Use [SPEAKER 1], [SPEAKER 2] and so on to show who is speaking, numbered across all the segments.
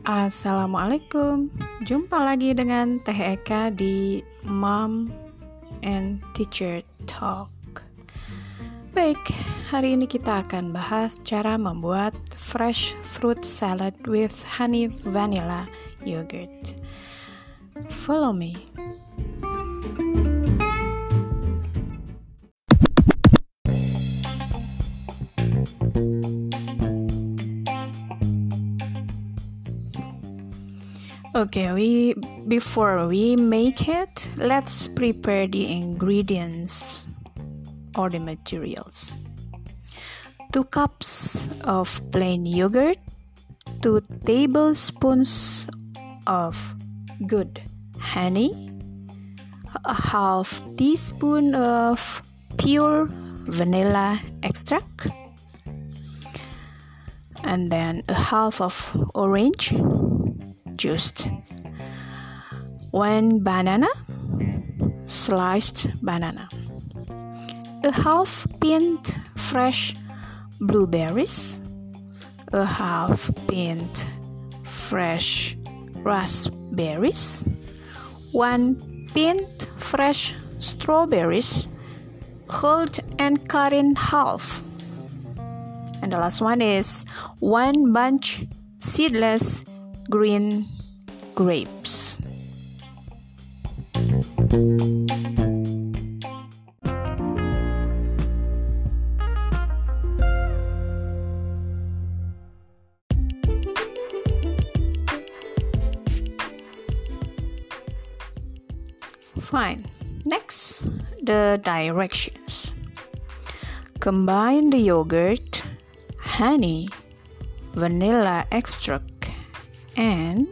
[SPEAKER 1] Assalamualaikum, jumpa lagi dengan Teh Eka di Mom and Teacher Talk. Baik, hari ini kita akan bahas cara membuat fresh fruit salad with honey vanilla yogurt. Follow me. Okay, we before we make it, let's prepare the ingredients or the materials. 2 cups of plain yogurt, 2 tablespoons of good honey, a half teaspoon of pure vanilla extract, and then a half of orange juice, one banana, sliced banana, a half pint fresh blueberries, a half pint fresh raspberries, one pint fresh strawberries, cut and cut in half. And the last one is one bunch seedless green grapes. Fine. Next, the directions. Combine the yogurt, honey, vanilla extract, and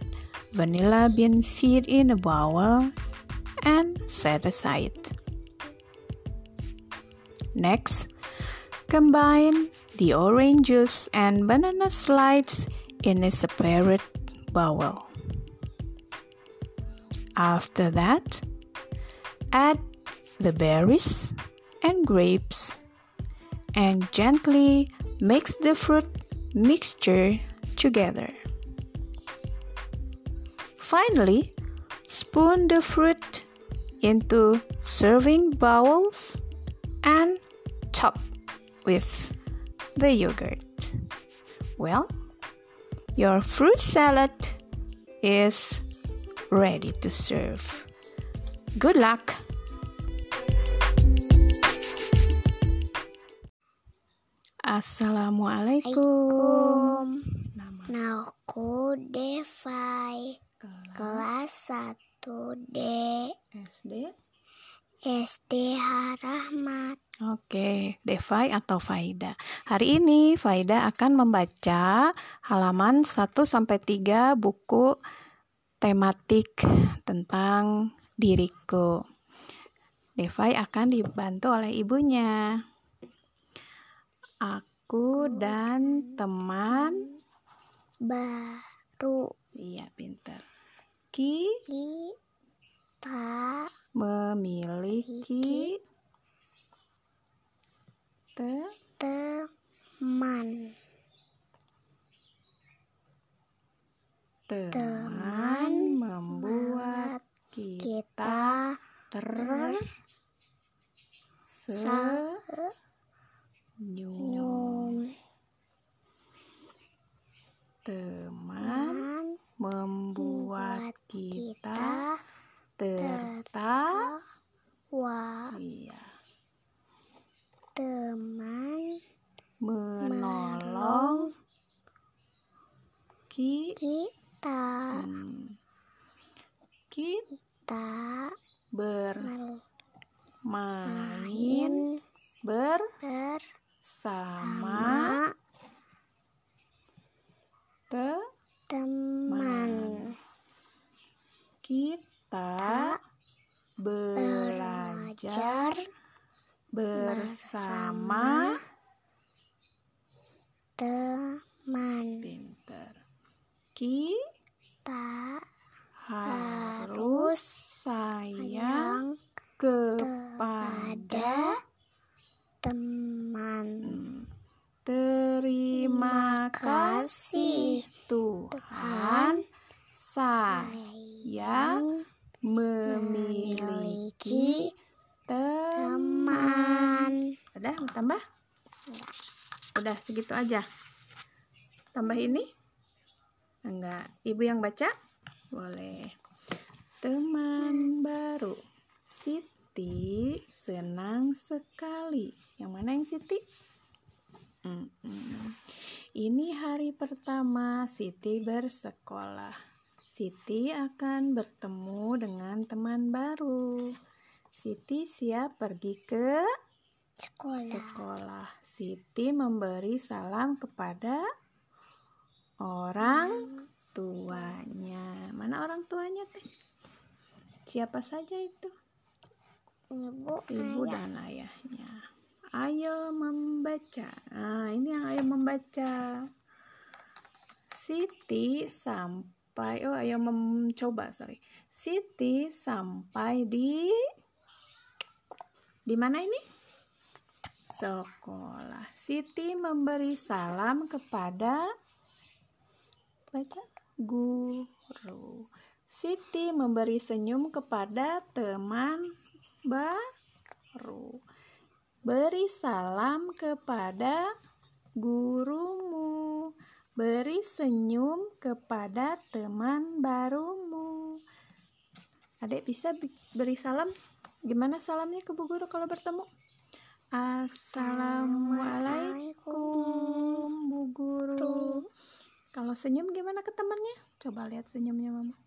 [SPEAKER 1] vanilla bean seed in a bowl and set aside. Next, combine the orange juice and banana slices in a separate bowl. After that, add the berries and grapes and gently mix the fruit mixture together. Finally, spoon the fruit into serving bowls and top with the yogurt. Well, your fruit salad is ready to serve. Good luck! Assalamualaikum.
[SPEAKER 2] Nama aku Devai kelas 1 D
[SPEAKER 1] SD.
[SPEAKER 2] SD Rahmat.
[SPEAKER 1] Oke, Devai atau Faida. Hari ini Faida akan membaca halaman 1 sampai 3 buku tematik tentang diriku. Devai akan dibantu oleh ibunya. Aku dan teman
[SPEAKER 2] Baru
[SPEAKER 1] Iya, pintar. Ki
[SPEAKER 2] kita
[SPEAKER 1] memiliki te
[SPEAKER 2] teman.
[SPEAKER 1] teman membuat kita
[SPEAKER 2] Kita
[SPEAKER 1] Teman kita
[SPEAKER 2] kita
[SPEAKER 1] tertawa. Iya.
[SPEAKER 2] Teman
[SPEAKER 1] Menolong ki
[SPEAKER 2] kita
[SPEAKER 1] hmm, kita bermain
[SPEAKER 2] main
[SPEAKER 1] bersama
[SPEAKER 2] bersama
[SPEAKER 1] teman.
[SPEAKER 2] teman
[SPEAKER 1] Kita belajar bersama
[SPEAKER 2] teman.
[SPEAKER 1] Pinter. Kita harus sayang kepada
[SPEAKER 2] teman.
[SPEAKER 1] Terima
[SPEAKER 2] kasih
[SPEAKER 1] Tuhan saya memiliki teman. Udah, mau tambah? Udah, segitu aja. Tambah ini? Enggak. Ibu yang baca? Boleh. Teman baru. Siti senang sekali. Yang mana yang Siti? Ini hari pertama Siti bersekolah. Siti akan bertemu dengan teman baru. Siti siap pergi ke
[SPEAKER 2] Sekolah.
[SPEAKER 1] sekolah. Siti memberi salam kepada orang tuanya. Mana orang tuanya teh? Siapa saja itu?
[SPEAKER 2] Ibu,
[SPEAKER 1] Ibu
[SPEAKER 2] ayah.
[SPEAKER 1] dan ayahnya. Ayo membaca. Nah, ini yang ayo membaca. Siti sampai oh ayo mencoba sorry. Siti sampai di di mana ini? Sekolah. Siti memberi salam kepada baca guru. Siti memberi senyum kepada teman baru. Beri salam kepada gurumu. Beri senyum kepada teman barumu. Adik bisa bi- beri salam? Gimana salamnya ke bu guru kalau bertemu? Assalamualaikum bu guru. Kalau senyum gimana ke temannya? Coba lihat senyumnya mama.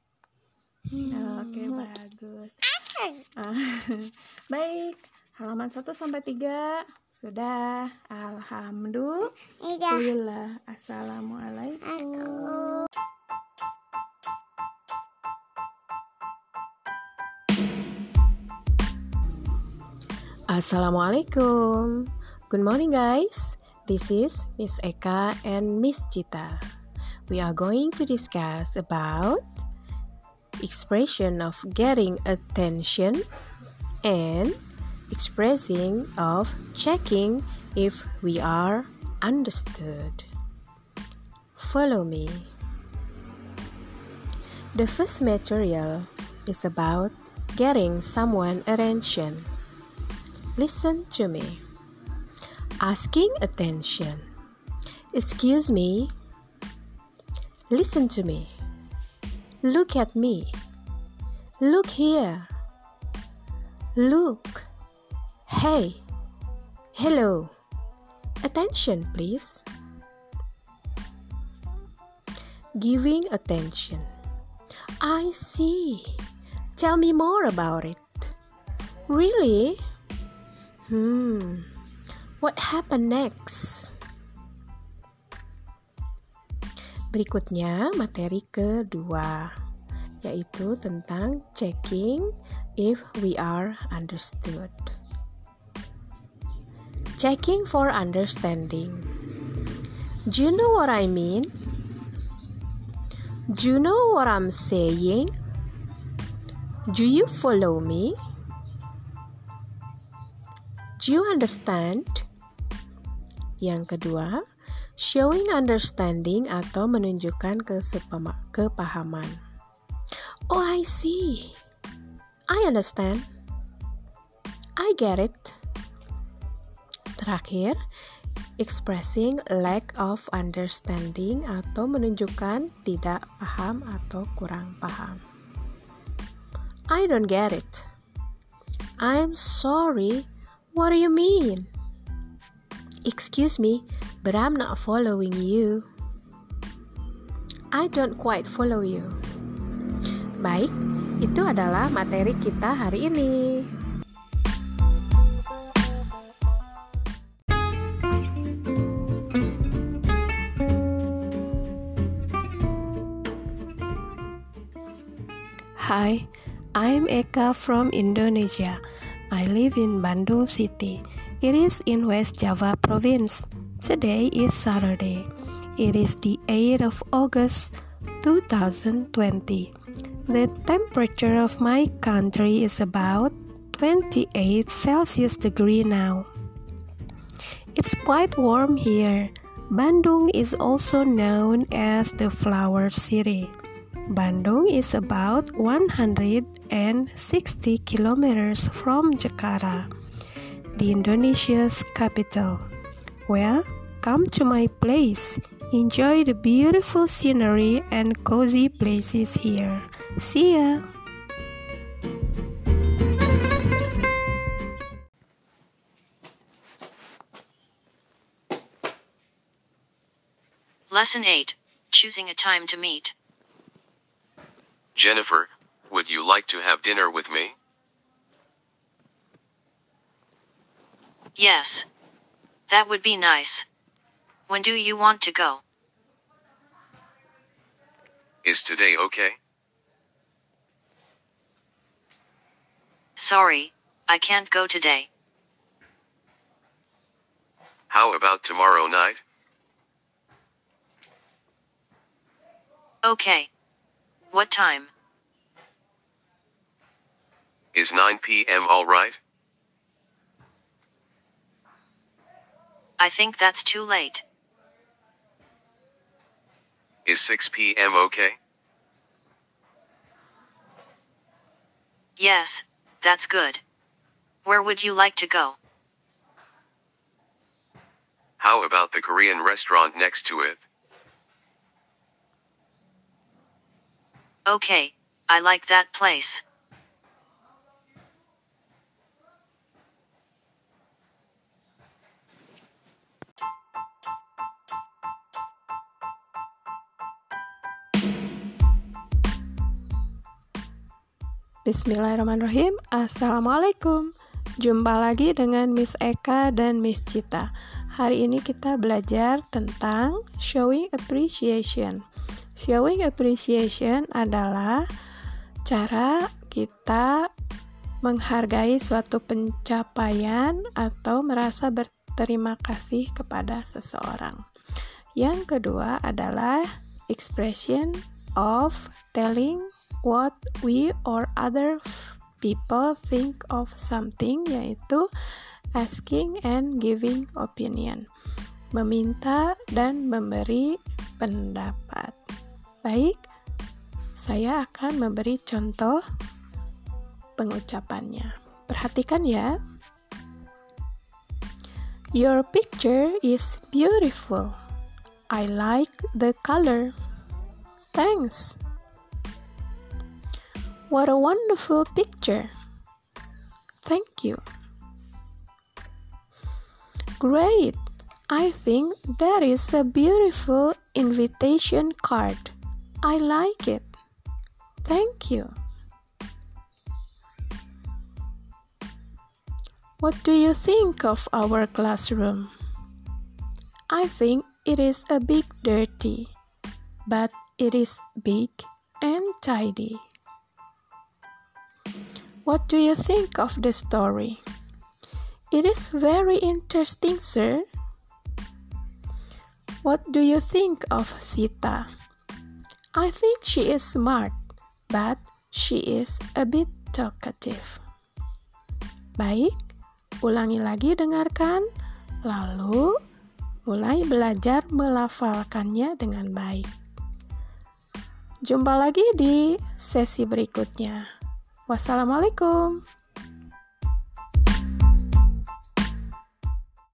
[SPEAKER 1] Oke, bagus. Ah, Baik, halaman 1 sampai 3 sudah. Alhamdulillah.
[SPEAKER 2] Iya.
[SPEAKER 1] Assalamualaikum. Assalamualaikum. Good morning, guys. This is Miss Eka and Miss Cita. We are going to discuss about expression of getting attention and expressing of checking if we are understood. Follow me. The first material is about getting someone attention. Listen to me. Asking attention. Excuse me. Listen to me. Look at me. Look here. Look. Hey. Hello. Attention, please. Giving attention. I see. Tell me more about it. Really? Hmm. What happened next? Berikutnya materi kedua yaitu tentang checking if we are understood. Checking for understanding. Do you know what I mean? Do you know what I'm saying? Do you follow me? Do you understand? Yang kedua, showing understanding atau menunjukkan kepahaman. Oh, I see. I understand. I get it. Terakhir, expressing lack of understanding atau menunjukkan tidak paham atau kurang paham. I don't get it. I'm sorry. What do you mean? Excuse me, but I'm not following you. I don't quite follow you. Baik, itu adalah materi kita hari ini. Hi, I'm Eka from Indonesia. I live in Bandung City. It is in West Java province. Today is Saturday. It is the 8th of August 2020. The temperature of my country is about 28 Celsius degree now. It's quite warm here.
[SPEAKER 3] Bandung is also known as the Flower City. Bandung is about 160 kilometers from Jakarta, the Indonesia's capital. Well, come to my place. Enjoy the beautiful scenery and cozy places here. See ya!
[SPEAKER 4] Lesson 8 Choosing a time to meet.
[SPEAKER 5] Jennifer, would you like to have dinner with me?
[SPEAKER 4] Yes. That would be nice. When do you want to go?
[SPEAKER 5] Is today okay?
[SPEAKER 4] Sorry, I can't go today.
[SPEAKER 5] How about tomorrow night?
[SPEAKER 4] Okay. What time?
[SPEAKER 5] Is 9 p.m. alright?
[SPEAKER 4] I think that's too late.
[SPEAKER 5] Is 6 p.m. okay?
[SPEAKER 4] Yes, that's good. Where would you like to go?
[SPEAKER 5] How about the Korean restaurant next to it?
[SPEAKER 4] Okay, I like that place.
[SPEAKER 3] Bismillahirrahmanirrahim. Assalamualaikum. Jumpa lagi dengan Miss Eka dan Miss Cita. Hari ini kita belajar tentang Showing Appreciation Showing Appreciation adalah cara kita menghargai suatu pencapaian atau merasa berterima kasih kepada seseorang. Yang kedua adalah Expression of telling what we or other people think of something yaitu asking and giving opinion. Meminta dan memberi pendapat baik saya akan memberi contoh pengucapannya perhatikan ya your picture is beautiful I like the color thanks What a wonderful picture! Thank you. Great! I think that is a beautiful invitation card. I like it. Thank you. What do you think of our classroom? I think it is a bit dirty, but it is big and tidy. What do you think of the story? It is very interesting, sir. What do you think of Sita? I think she is smart, but she is a bit talkative. Baik, ulangi lagi dengarkan, lalu mulai belajar melafalkannya dengan baik. Jumpa lagi di sesi berikutnya. Wassalamualaikum.